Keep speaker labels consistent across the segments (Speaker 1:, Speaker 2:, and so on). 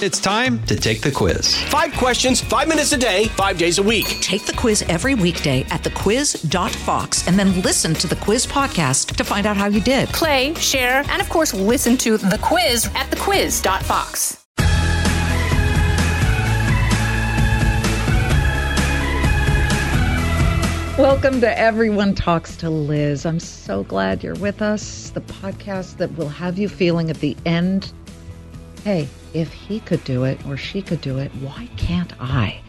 Speaker 1: It's time to take the quiz.
Speaker 2: Five questions, five minutes a day, five days a week.
Speaker 3: Take the quiz every weekday at thequiz.fox and then listen to the quiz podcast to find out how you did.
Speaker 4: Play, share, and of course, listen to the quiz at thequiz.fox.
Speaker 5: Welcome to Everyone Talks to Liz. I'm so glad you're with us. The podcast that will have you feeling at the end hey, if he could do it or she could do it, why can't I?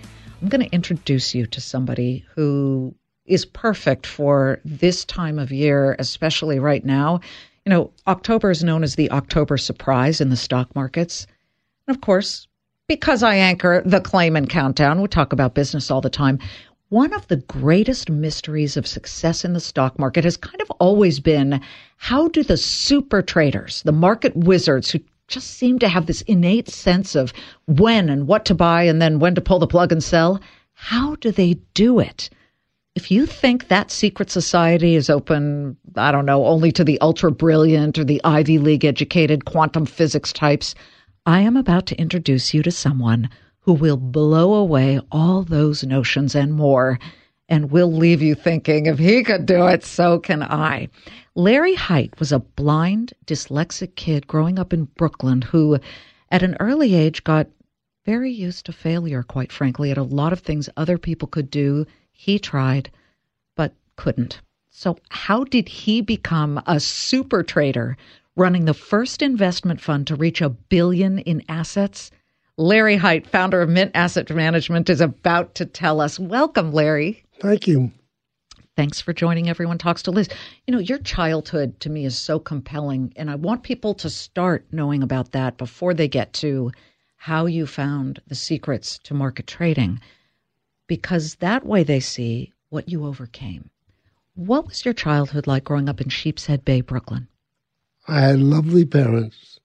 Speaker 5: I'm going to introduce you to somebody who is perfect for this time of year, especially right now. You know, October is known as the October surprise in the stock markets. And of course, because I anchor the Claman Countdown, we talk about business all the time. One of the greatest mysteries of success in the stock market has kind of always been how do the super traders, the market wizards who just seem to have this innate sense of when and what to buy and then when to pull the plug and sell. How do they do it? If you think that secret society is open, I don't know, only to the ultra brilliant or the Ivy League educated quantum physics types, I am about to introduce you to someone who will blow away all those notions and more and will leave you thinking, if he could do it, so can I. Larry Hite was a blind, dyslexic kid growing up in Brooklyn who, at an early age, got very used to failure, quite frankly, at a lot of things other people could do. He tried, but couldn't. So, how did he become a super trader running the first investment fund to reach a billion in assets? Larry Hite, founder of Mint Asset Management, is about to tell us. Welcome, Larry.
Speaker 6: Thank you.
Speaker 5: Thanks for joining Everyone Talks to Liz. You know, your childhood to me is so compelling, and I want people to start knowing about that before they get to how you found the secrets to market trading, because that way they see what you overcame. What was your childhood like growing up in Sheepshead Bay, Brooklyn?
Speaker 6: I had lovely parents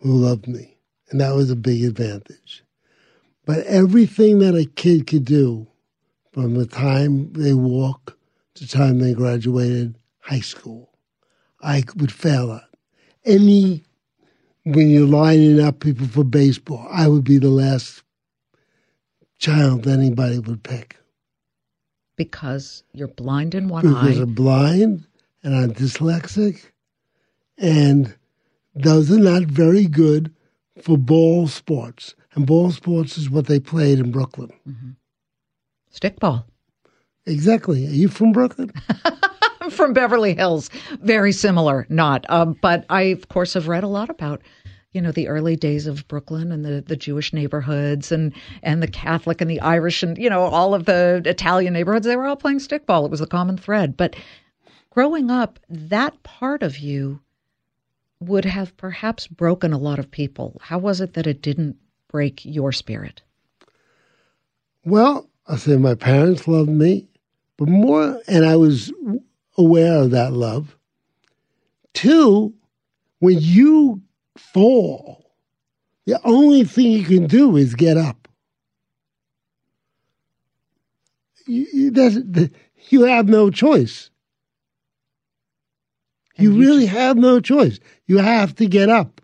Speaker 6: who loved me, and that was a big advantage. But everything that a kid could do from the time they walk to the time they graduated high school. I would fail at. Any, when you're lining up people for baseball, I would be the last child anybody would pick.
Speaker 5: Because you're blind in one
Speaker 6: because
Speaker 5: eye.
Speaker 6: Because I'm blind and I'm dyslexic, and those are not very good for ball sports. And ball sports is what they played in Brooklyn.
Speaker 5: Mm-hmm. Stickball.
Speaker 6: Exactly. Are you from Brooklyn?
Speaker 5: I'm from Beverly Hills. Very similar, not. Um, but I, of course, have read a lot about you know the early days of Brooklyn and the, the Jewish neighborhoods and and the Catholic and the Irish and you know all of the Italian neighborhoods they were all playing stickball it was a common thread but growing up that part of you would have perhaps broken a lot of people how was it that it didn't break your spirit
Speaker 6: well I say my parents loved me, but more, and I was aware of that love. Two, when you fall, the only thing you can do is get up. You, you, you have no choice. You, you really have no choice. You have to get up.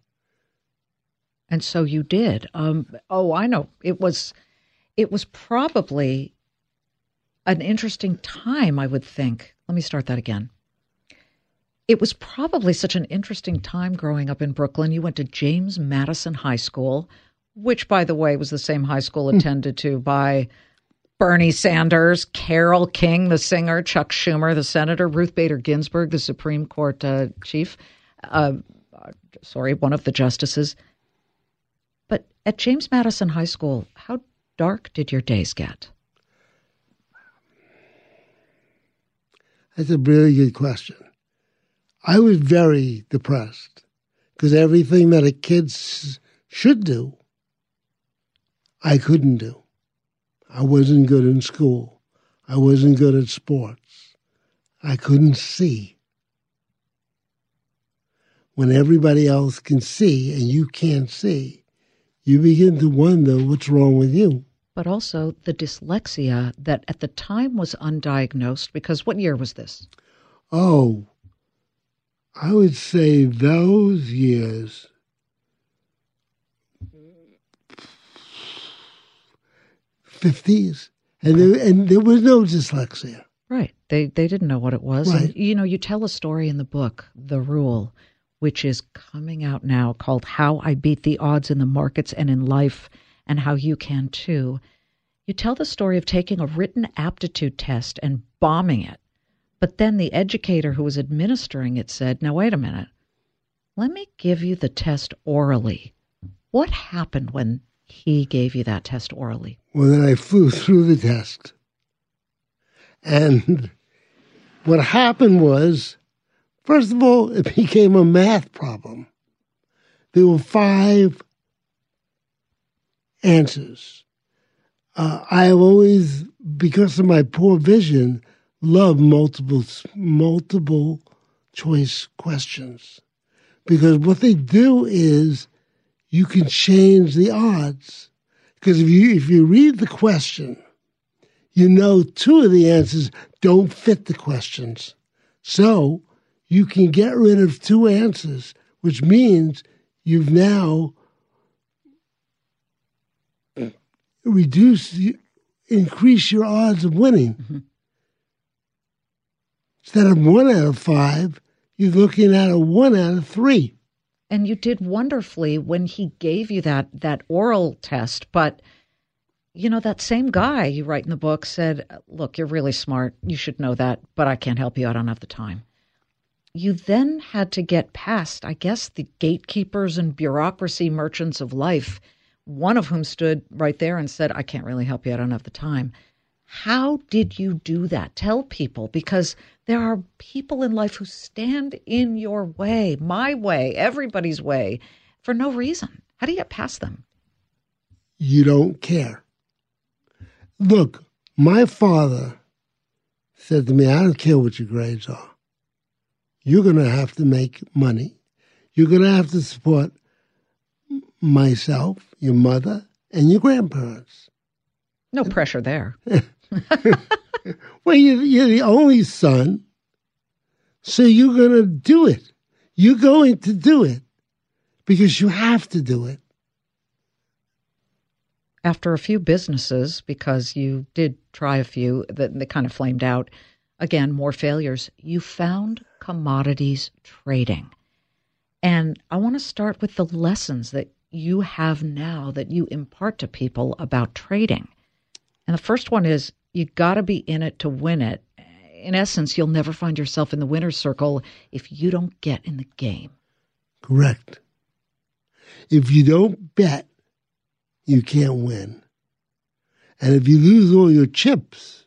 Speaker 5: And so you did. Um, oh, I know. It was it was probably an interesting time, I would think. Let me start that again. It was probably such an interesting time growing up in Brooklyn. You went to James Madison High School, which, by the way, was the same high school hmm. attended to by Bernie Sanders, Carole King, the singer, Chuck Schumer, the senator, Ruth Bader Ginsburg, the Supreme Court uh, chief, uh, sorry, one of the justices. But at James Madison High School, how dark did your days get?
Speaker 6: That's a really good question. I was very depressed because everything that a kid should do, I couldn't do. I wasn't good in school. I wasn't good at sports. I couldn't see. When everybody else can see and you can't see, you begin to wonder what's wrong with you.
Speaker 5: But also the dyslexia that at the time was undiagnosed because what year was this?
Speaker 6: Oh, I would say those years fifties, and there, and there was no dyslexia.
Speaker 5: Right. They they didn't know what it was.
Speaker 6: Right.
Speaker 5: And, you know, you tell a story in the book, The Rule, which is coming out now called How I Beat the Odds in the Markets and in Life and How You Can Too. You tell the story of taking a written aptitude test and bombing it. But then the educator who was administering it said, Now, wait a minute. Let me give you the test orally. What happened when he gave you that test orally?
Speaker 6: Well, then I flew through the test. And what happened was, first of all, it became a math problem. There were five answers. Uh, I have always, because of my poor vision, loved multiple multiple choice questions because what they do is you can change the odds. Because if you if you read the question, you know two of the answers don't fit the questions. So you can get rid of two answers, which means you've now reduced, increase your odds of winning. Mm-hmm. Instead of one out of five, you're looking at a one out of three.
Speaker 5: And you did wonderfully when he gave you that that oral test, but you know that same guy you write in the book said, "Look, you're really smart. You should know that, but I can't help you. I don't have the time." You then had to get past, I guess, the gatekeepers and bureaucracy merchants of life, one of whom stood right there and said, "I can't really help you. I don't have the time." How did you do that? Tell people because there are people in life who stand in your way, my way, everybody's way, for no reason. How do you get past them?
Speaker 6: You don't care. Look, my father said to me, I don't care what your grades are. You're going to have to make money. You're going to have to support myself, your mother, and your grandparents.
Speaker 5: No pressure there.
Speaker 6: well, you're, you're the only son, so you're going to do it. You're going to do it because you have to do it.
Speaker 5: After a few businesses, because you did try a few that, that kind of flamed out, again, more failures, you found commodities trading. And I want to start with the lessons that you have now that you impart to people about trading. And the first one is you got to be in it to win it. In essence, you'll never find yourself in the winner's circle if you don't get in the game.
Speaker 6: Correct. If you don't bet, you can't win. And if you lose all your chips,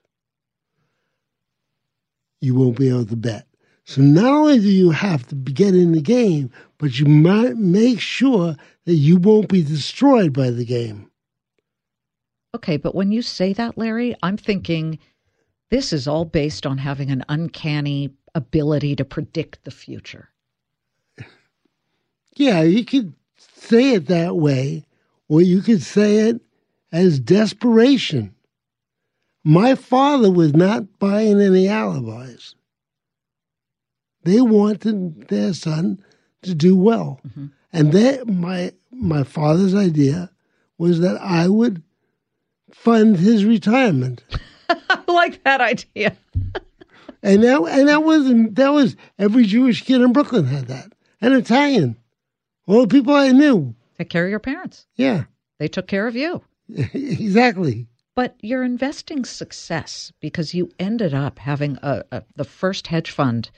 Speaker 6: you won't be able to bet. So not only do you have to get in the game, but you might make sure that you won't be destroyed by the game.
Speaker 5: Okay, but when you say that, Larry, I'm thinking this is all based on having an uncanny ability to predict the future.
Speaker 6: Yeah, you could say it that way, or you could say it as desperation. My father was not buying any alibis. They wanted their son to do well. Mm-hmm. And that my my father's idea was that I would fund his retirement.
Speaker 5: I like that idea.
Speaker 6: and that and that was that was every Jewish kid in Brooklyn had that. An Italian. All the people I knew.
Speaker 5: Take care of your parents.
Speaker 6: Yeah.
Speaker 5: They took care of you.
Speaker 6: exactly.
Speaker 5: But your investing success, because you ended up having a, a, the first hedge fund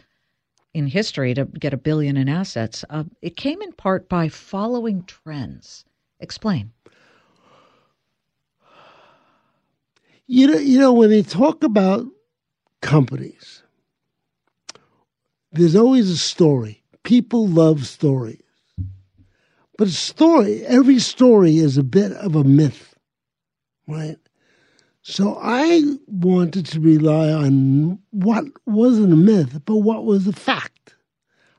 Speaker 5: in history to get a billion in assets, uh, it came in part by following trends. Explain.
Speaker 6: You know, you know when they talk about companies, there's always a story. People love stories. But a story, every story is a bit of a myth, right? So I wanted to rely on what wasn't a myth, but what was a fact.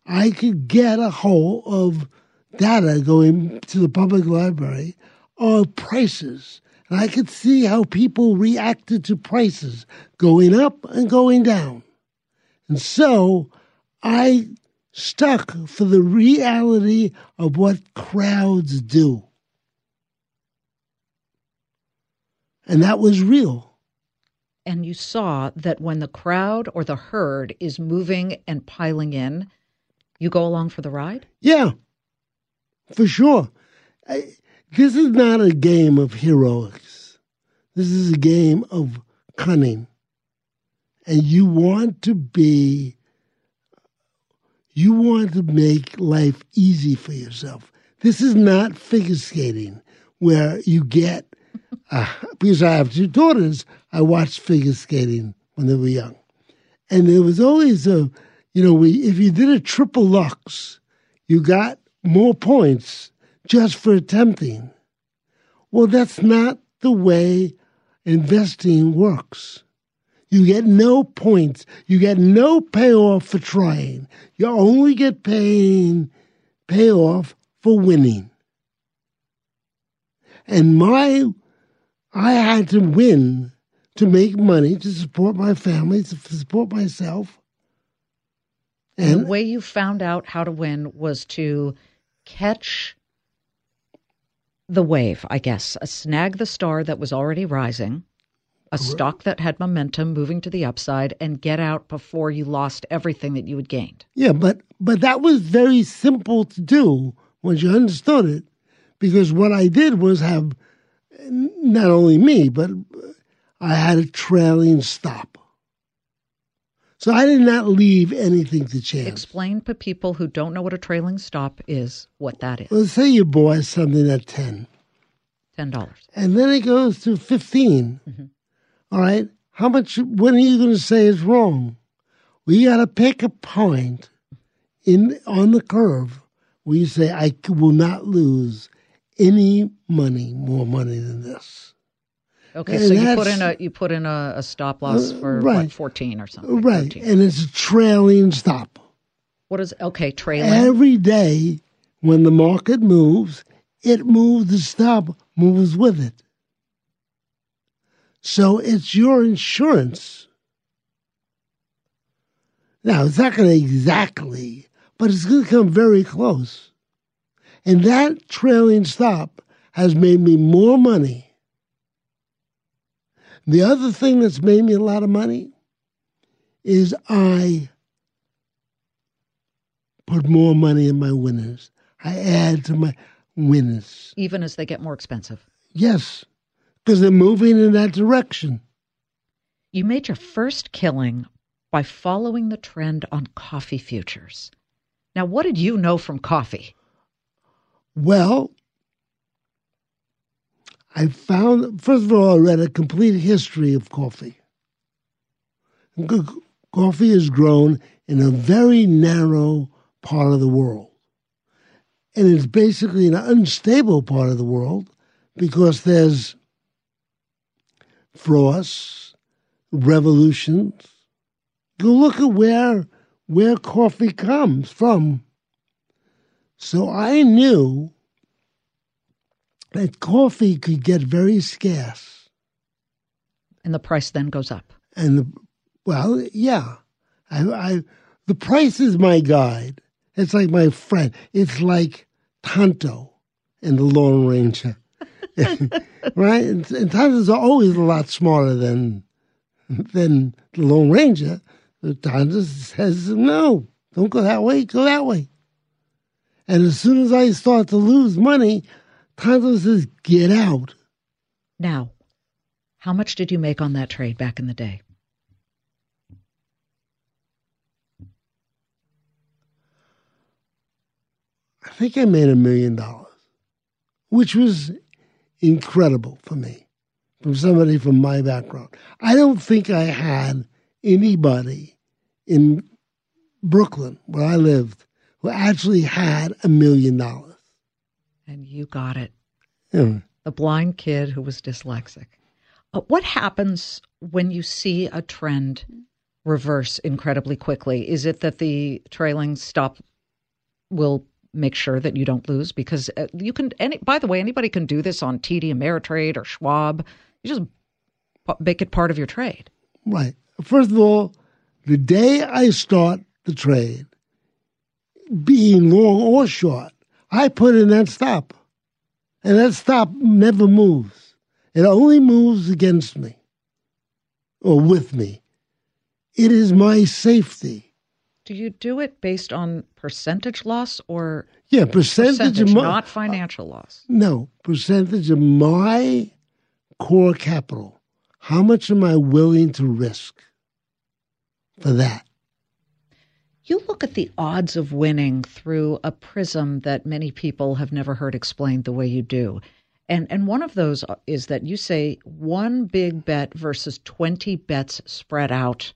Speaker 6: I could get a hold of data going to the public library of prices and I could see how people reacted to prices going up and going down. And so I stuck for the reality of what crowds do. And that was real.
Speaker 5: And you saw that when the crowd or the herd is moving and piling in, you go along for the ride?
Speaker 6: Yeah, for sure. I, this is not a game of heroics. This is a game of cunning. And you want to be, you want to make life easy for yourself. This is not figure skating where you get, uh, because I have two daughters, I watched figure skating when they were young. And there was always a, you know, we, if you did a triple lutz, you got more points just for attempting. Well, that's not the way investing works. You get no points. You get no payoff for trying. You only get paying payoff for winning. And my, I had to win to make money to support my family, to support myself.
Speaker 5: And the way you found out how to win was to catch the wave, I guess, a snag the star that was already rising, a stock that had momentum moving to the upside, and get out before you lost everything that you had gained.
Speaker 6: Yeah, but but that was very simple to do once you understood it, because what I did was have not only me, but I had a trailing stop. So I did not leave anything to chance.
Speaker 5: Explain to people who don't know what a trailing stop is what that is.
Speaker 6: Let's say you buy something at 10.
Speaker 5: $10.
Speaker 6: And then it goes to 15. Mm-hmm. All right. How much, when are you going to say is wrong? We got to pick a point in on the curve where you say, I will not lose any money, more money than this.
Speaker 5: Okay, and so you put in a you put in a, a stop loss uh, for right. what, fourteen or something.
Speaker 6: Right, 13. and it's a trailing stop.
Speaker 5: What is okay trailing?
Speaker 6: Every day when the market moves, it moves. The stop moves with it. So it's your insurance. Now it's not going to exactly, but it's going to come very close. And that trailing stop has made me more money the other thing that's made me a lot of money is I put more money in my winners. I add to my winners.
Speaker 5: Even as they get more expensive?
Speaker 6: Yes, because they're moving in that direction.
Speaker 5: You made your first killing by following the trend on coffee futures. Now, what did you know from coffee?
Speaker 6: Well, I found, first of all, I read a complete history of coffee. Coffee is grown in a very narrow part of the world. And it's basically an unstable part of the world because there's frosts, revolutions. Go look at where where coffee comes from. So I knew that coffee could get very scarce.
Speaker 5: And the price then goes up.
Speaker 6: And the, well, yeah, I, I, the price is my guide. It's like my friend. It's like Tonto in the Lone Ranger, right? And, and Tonto's always a lot smarter than than the Lone Ranger. Tonto says, "No, don't go that way. Go that way." And as soon as I start to lose money, Tonto says, get out.
Speaker 5: Now, how much did you make on that trade back in the day?
Speaker 6: I think I made a million dollars, which was incredible for me from somebody from my background. I don't think I had anybody in Brooklyn, where I lived, who actually had a million dollars
Speaker 5: and you got it.
Speaker 6: Yeah.
Speaker 5: The blind kid who was dyslexic. Uh, what happens when you see a trend reverse incredibly quickly? Is it that the trailing stop will make sure that you don't lose? Because uh, you can, any, by the way, anybody can do this on TD Ameritrade or Schwab. You just make it part of your trade.
Speaker 6: Right. First of all, the day I start the trade, being long or short, I put in that stop. And that stop never moves. It only moves against me or with me. It is my safety.
Speaker 5: Do you do it based on percentage loss or
Speaker 6: Yeah, percentage,
Speaker 5: percentage,
Speaker 6: of my,
Speaker 5: not uh, financial loss?
Speaker 6: no percentage of my core capital. How much am I willing to risk for that?
Speaker 5: You look at the odds of winning through a prism that many people have never heard explained the way you do. And and one of those is that you say one big bet versus 20 bets spread out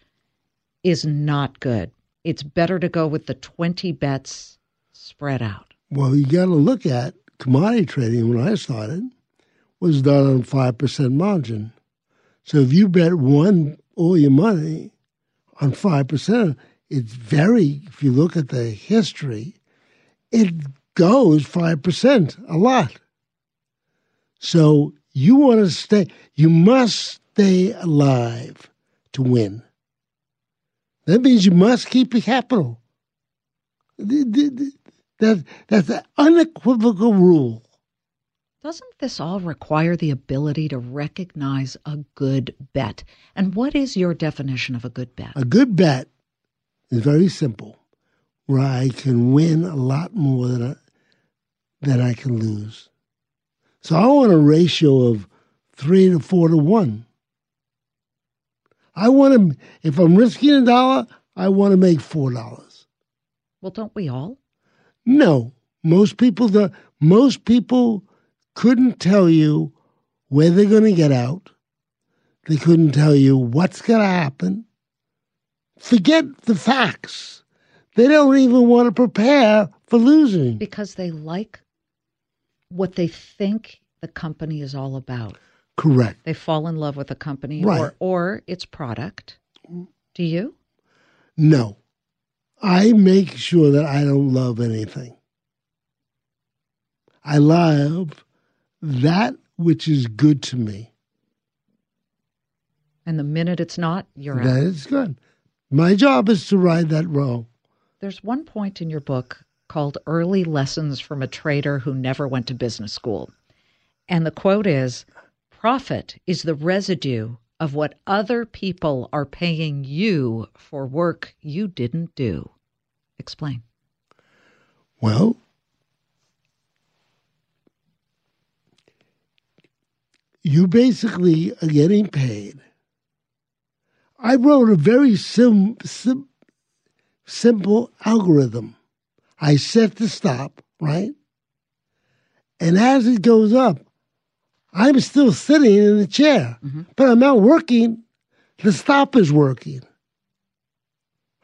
Speaker 5: is not good. It's better to go with the 20 bets spread out.
Speaker 6: Well, you got to look at commodity trading when I started was done on 5% margin. So if you bet one all your money on 5%, it's very, if you look at the history, it goes 5%, a lot. So you want to stay, you must stay alive to win. That means you must keep your capital. Th- th- th- That, that's an unequivocal rule.
Speaker 5: Doesn't this all require the ability to recognize a good bet? And what is your definition of a good bet?
Speaker 6: A good bet is very simple, where I can win a lot more than I, than I can lose. So I want a ratio of three to four to one. I want to, if I'm risking a dollar, I want to make four dollars.
Speaker 5: Well, don't we all?
Speaker 6: No, most people do, most people couldn't tell you where they're going to get out. They couldn't tell you what's going to happen. Forget the facts. They don't even want to prepare for losing.
Speaker 5: Because they like what they think the company is all about.
Speaker 6: Correct.
Speaker 5: They fall in love with the company
Speaker 6: Right.
Speaker 5: or, or its product. Do you?
Speaker 6: No. I make sure that I don't love anything. I love that which is good to me.
Speaker 5: And the minute it's not, you're
Speaker 6: That
Speaker 5: out.
Speaker 6: is good. My job is to ride that row.
Speaker 5: There's one point in your book called Early Lessons from a Trader Who Never Went to Business School. And the quote is Profit is the residue of what other people are paying you for work you didn't do. Explain.
Speaker 6: Well, you basically are getting paid. I wrote a very sim, sim, simple algorithm. I set the stop, right? And as it goes up, I'm still sitting in the chair, mm-hmm. but I'm not working. The stop is working,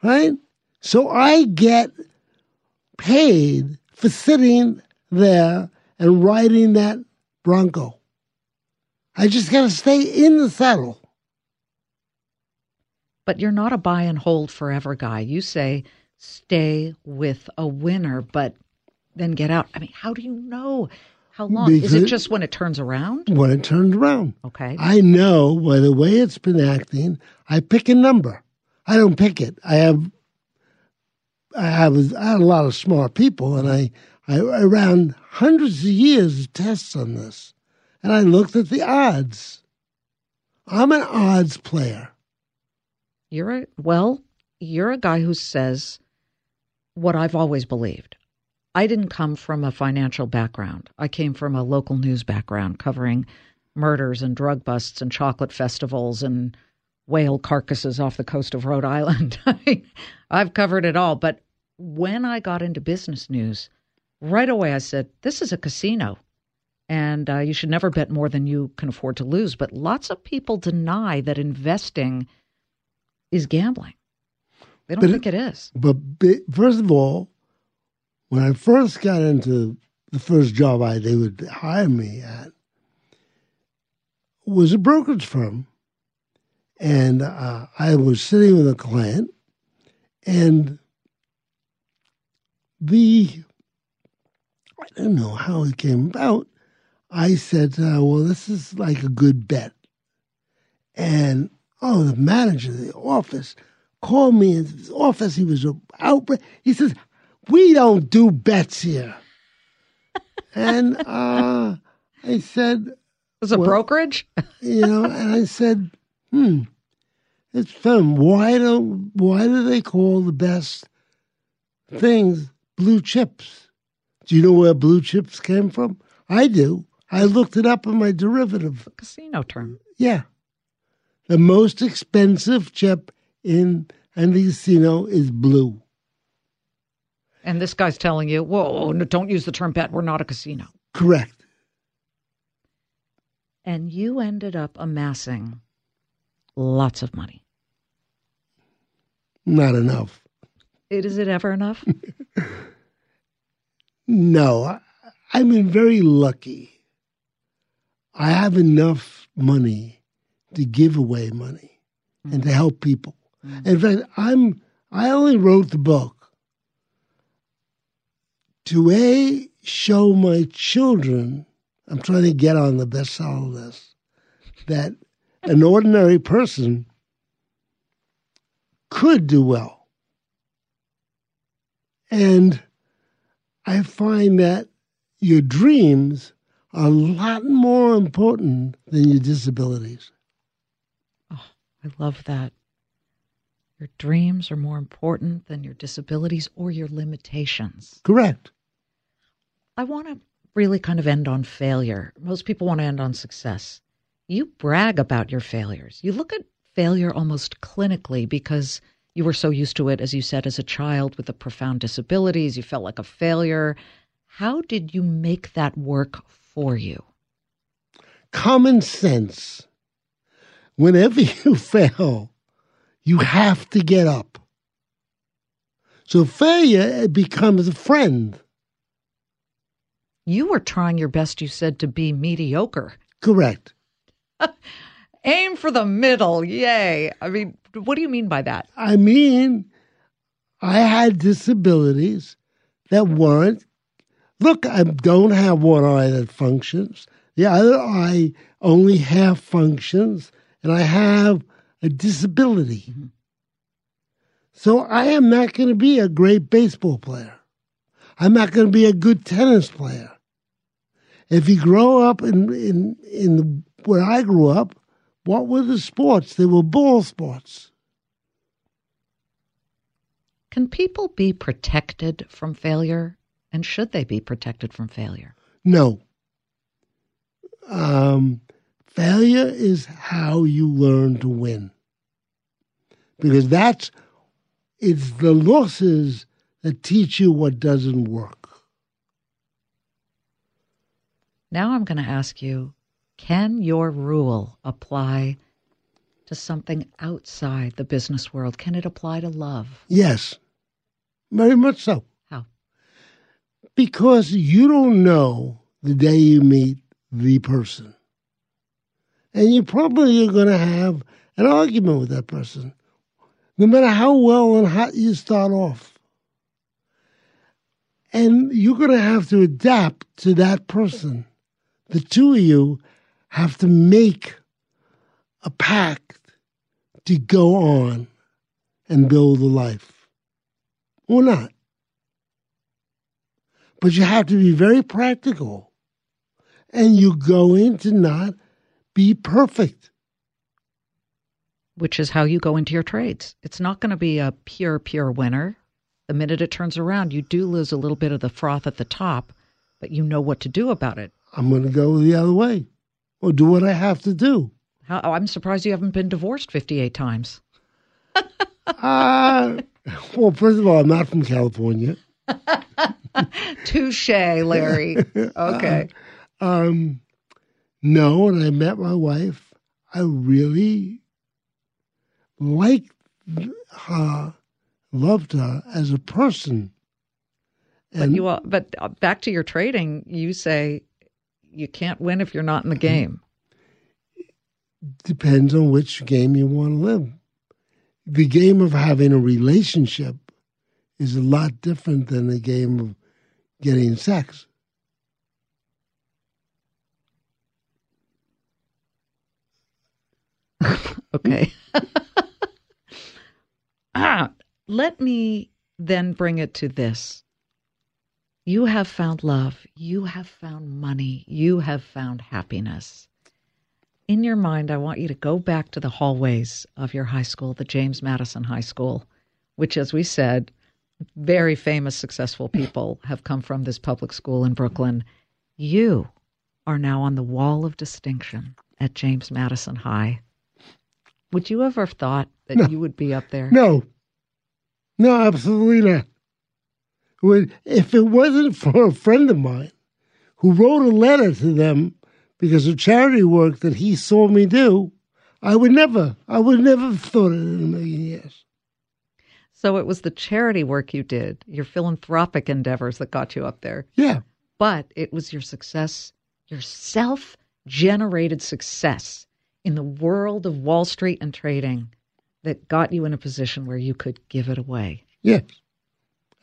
Speaker 6: right? So I get paid for sitting there and riding that Bronco. I just got to stay in the saddle.
Speaker 5: But you're not a buy and hold forever guy. You say stay with a winner, but then get out. I mean, how do you know how long? Is it just when it turns around?
Speaker 6: When it turns around,
Speaker 5: Okay.
Speaker 6: I know by the way it's been acting. I pick a number. I don't pick it. I have, I have, I had a lot of smart people, and I, I, I ran hundreds of years of tests on this, and I looked at the odds. I'm an odds player.
Speaker 5: You're a well, you're a guy who says what I've always believed. I didn't come from a financial background. I came from a local news background covering murders and drug busts and chocolate festivals and whale carcasses off the coast of Rhode Island. I've covered it all. But when I got into business news, right away I said, this is a casino and uh, you should never bet more than you can afford to lose. But lots of people deny that investing is gambling. They don't
Speaker 6: But it-
Speaker 5: think it is.
Speaker 6: But first of all, when I first got into the first job I they would hire me at was a brokerage firm, and uh, I was sitting with a client, and the I don't know how it came about. I said, "Well, this is like a good bet," and oh, the manager of the office called me in his office. He was out. He says, "We don't do bets here." and uh, I said,
Speaker 5: Was a
Speaker 6: Well-
Speaker 5: brokerage?
Speaker 6: you know, and I said, hmm, it's fun. Why do why do they call the best things blue chips? Do you know where blue chips came from? I do. I looked it up in my derivative.
Speaker 5: Casino term.
Speaker 6: Yeah. The most expensive chip in an casino is blue.
Speaker 5: And this guy's telling you, whoa, no, don't use the term bet. We're not a casino.
Speaker 6: Correct.
Speaker 5: And you ended up amassing lots of money.
Speaker 6: Not enough.
Speaker 5: It, is it ever enough?
Speaker 6: No, I, I've been very lucky. I have enough money to give away money and to mm-hmm. help people. Mm-hmm. In fact, I'm I only wrote the book to a show my children. I'm trying to get on the bestseller list that an ordinary person could do well. And I find that your dreams are a lot more important than your disabilities.
Speaker 5: I love that. Your dreams are more important than your disabilities or your limitations.
Speaker 6: Correct.
Speaker 5: I want to really kind of end on failure. Most people want to end on success. You brag about your failures. You look at failure almost clinically because you were so used to it, as you said, as a child with a profound disabilities. You felt like a failure. How did you make that work for you?
Speaker 6: Common sense. Whenever you fail, you have to get up. So failure becomes a friend.
Speaker 5: You were trying your best, you said, to be mediocre.
Speaker 6: Correct.
Speaker 5: Aim for the middle. Yay. I mean, what do you mean by that?
Speaker 6: I mean, I had disabilities that weren't. Look, I don't have one eye that functions. The other eye only half functions, and I have a disability. So I am not going to be a great baseball player. I'm not going to be a good tennis player. If you grow up in in in the, where I grew up, what were the sports? They were ball sports.
Speaker 5: Can people be protected from failure? And should they be protected from failure?
Speaker 6: No. Um, failure is how you learn to win. Because that's, it's the losses that teach you what doesn't work.
Speaker 5: Now I'm going to ask you can your rule apply to something outside the business world? Can it apply to love?
Speaker 6: Yes, very much so.
Speaker 5: How?
Speaker 6: Because you don't know the day you meet the person. And you probably are going to have an argument with that person, no matter how well and hot you start off. And you're going to have to adapt to that person. The two of you have to make a pact to go on and build a life. Or not. But you have to be very practical. And you go into not be perfect.
Speaker 5: Which is how you go into your trades. It's not going to be a pure, pure winner. The minute it turns around, you do lose a little bit of the froth at the top, but you know what to do about it.
Speaker 6: I'm going to go the other way or do what I have to do.
Speaker 5: How, oh, I'm surprised you haven't been divorced 58 times.
Speaker 6: Uh, well, first of all, I'm not from California.
Speaker 5: Touche, Larry. Okay.
Speaker 6: Um, no, when I met my wife, I really liked her, loved her as a person.
Speaker 5: But you, all- but uh, back to your trading, you say you can't win if you're not in the game.
Speaker 6: depends on which game you want to live. The game of having a relationship is a lot different than the game of getting sex.
Speaker 5: Okay. ah, let me then bring it to this. You have found love. You have found money. You have found happiness. in your mind, I want you to go back to the hallways of your high school, the James Madison High School, which, as we said, very famous, successful people have come from this public school in Brooklyn. You are now on the wall of distinction at James Madison High. Would you ever have thought that
Speaker 6: No.
Speaker 5: you would be up there?
Speaker 6: No. No, absolutely not. Would- If it wasn't for a friend of mine who wrote a letter to them because of charity work that he saw me do, I would never, I would never have thought it in a million years.
Speaker 5: So it was the charity work you did, your philanthropic endeavors that got you up there.
Speaker 6: Yeah.
Speaker 5: but it was your success, your self generated success in the world of Wall Street and trading that got you in a position where you could give it away.
Speaker 6: Yes.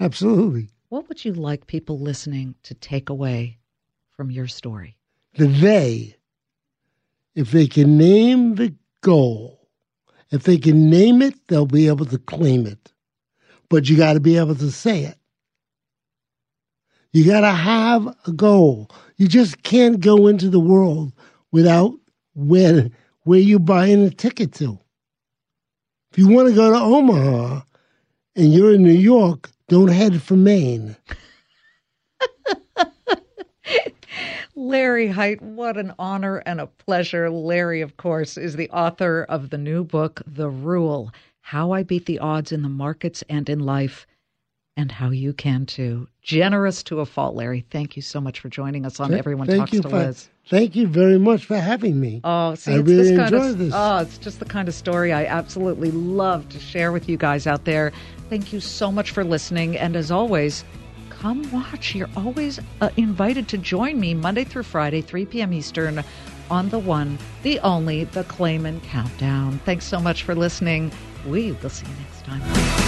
Speaker 6: Absolutely.
Speaker 5: What would you like people listening to take away from your story?
Speaker 6: The they, if they can name the goal, if they can name it, they'll be able to claim it. But you got to be able to say it. You got to have a goal. You just can't go into the world without where where you buying a ticket to. If you want to go to Omaha and you're in New York, don't head for Maine.
Speaker 5: Larry Hite, what an honor and a pleasure. Larry, of course, is the author of the new book, The Rule How I Beat the Odds in the Markets and in Life, and how you can too. Generous to a fault, Larry. Thank you so much for joining us on Everyone
Speaker 6: Thank
Speaker 5: Talks
Speaker 6: you
Speaker 5: to
Speaker 6: for-
Speaker 5: Liz.
Speaker 6: Thank you very much for having me.
Speaker 5: Oh, see,
Speaker 6: I
Speaker 5: it's
Speaker 6: really enjoyed
Speaker 5: of
Speaker 6: this.
Speaker 5: oh, it's just the kind of story I absolutely love to share with you guys out there. Thank you so much for listening, and as always, come watch. You're always uh, invited to join me Monday through Friday, 3 p.m. Eastern, on the one, the only, the Claman Countdown. Thanks so much for listening. We will see you next time.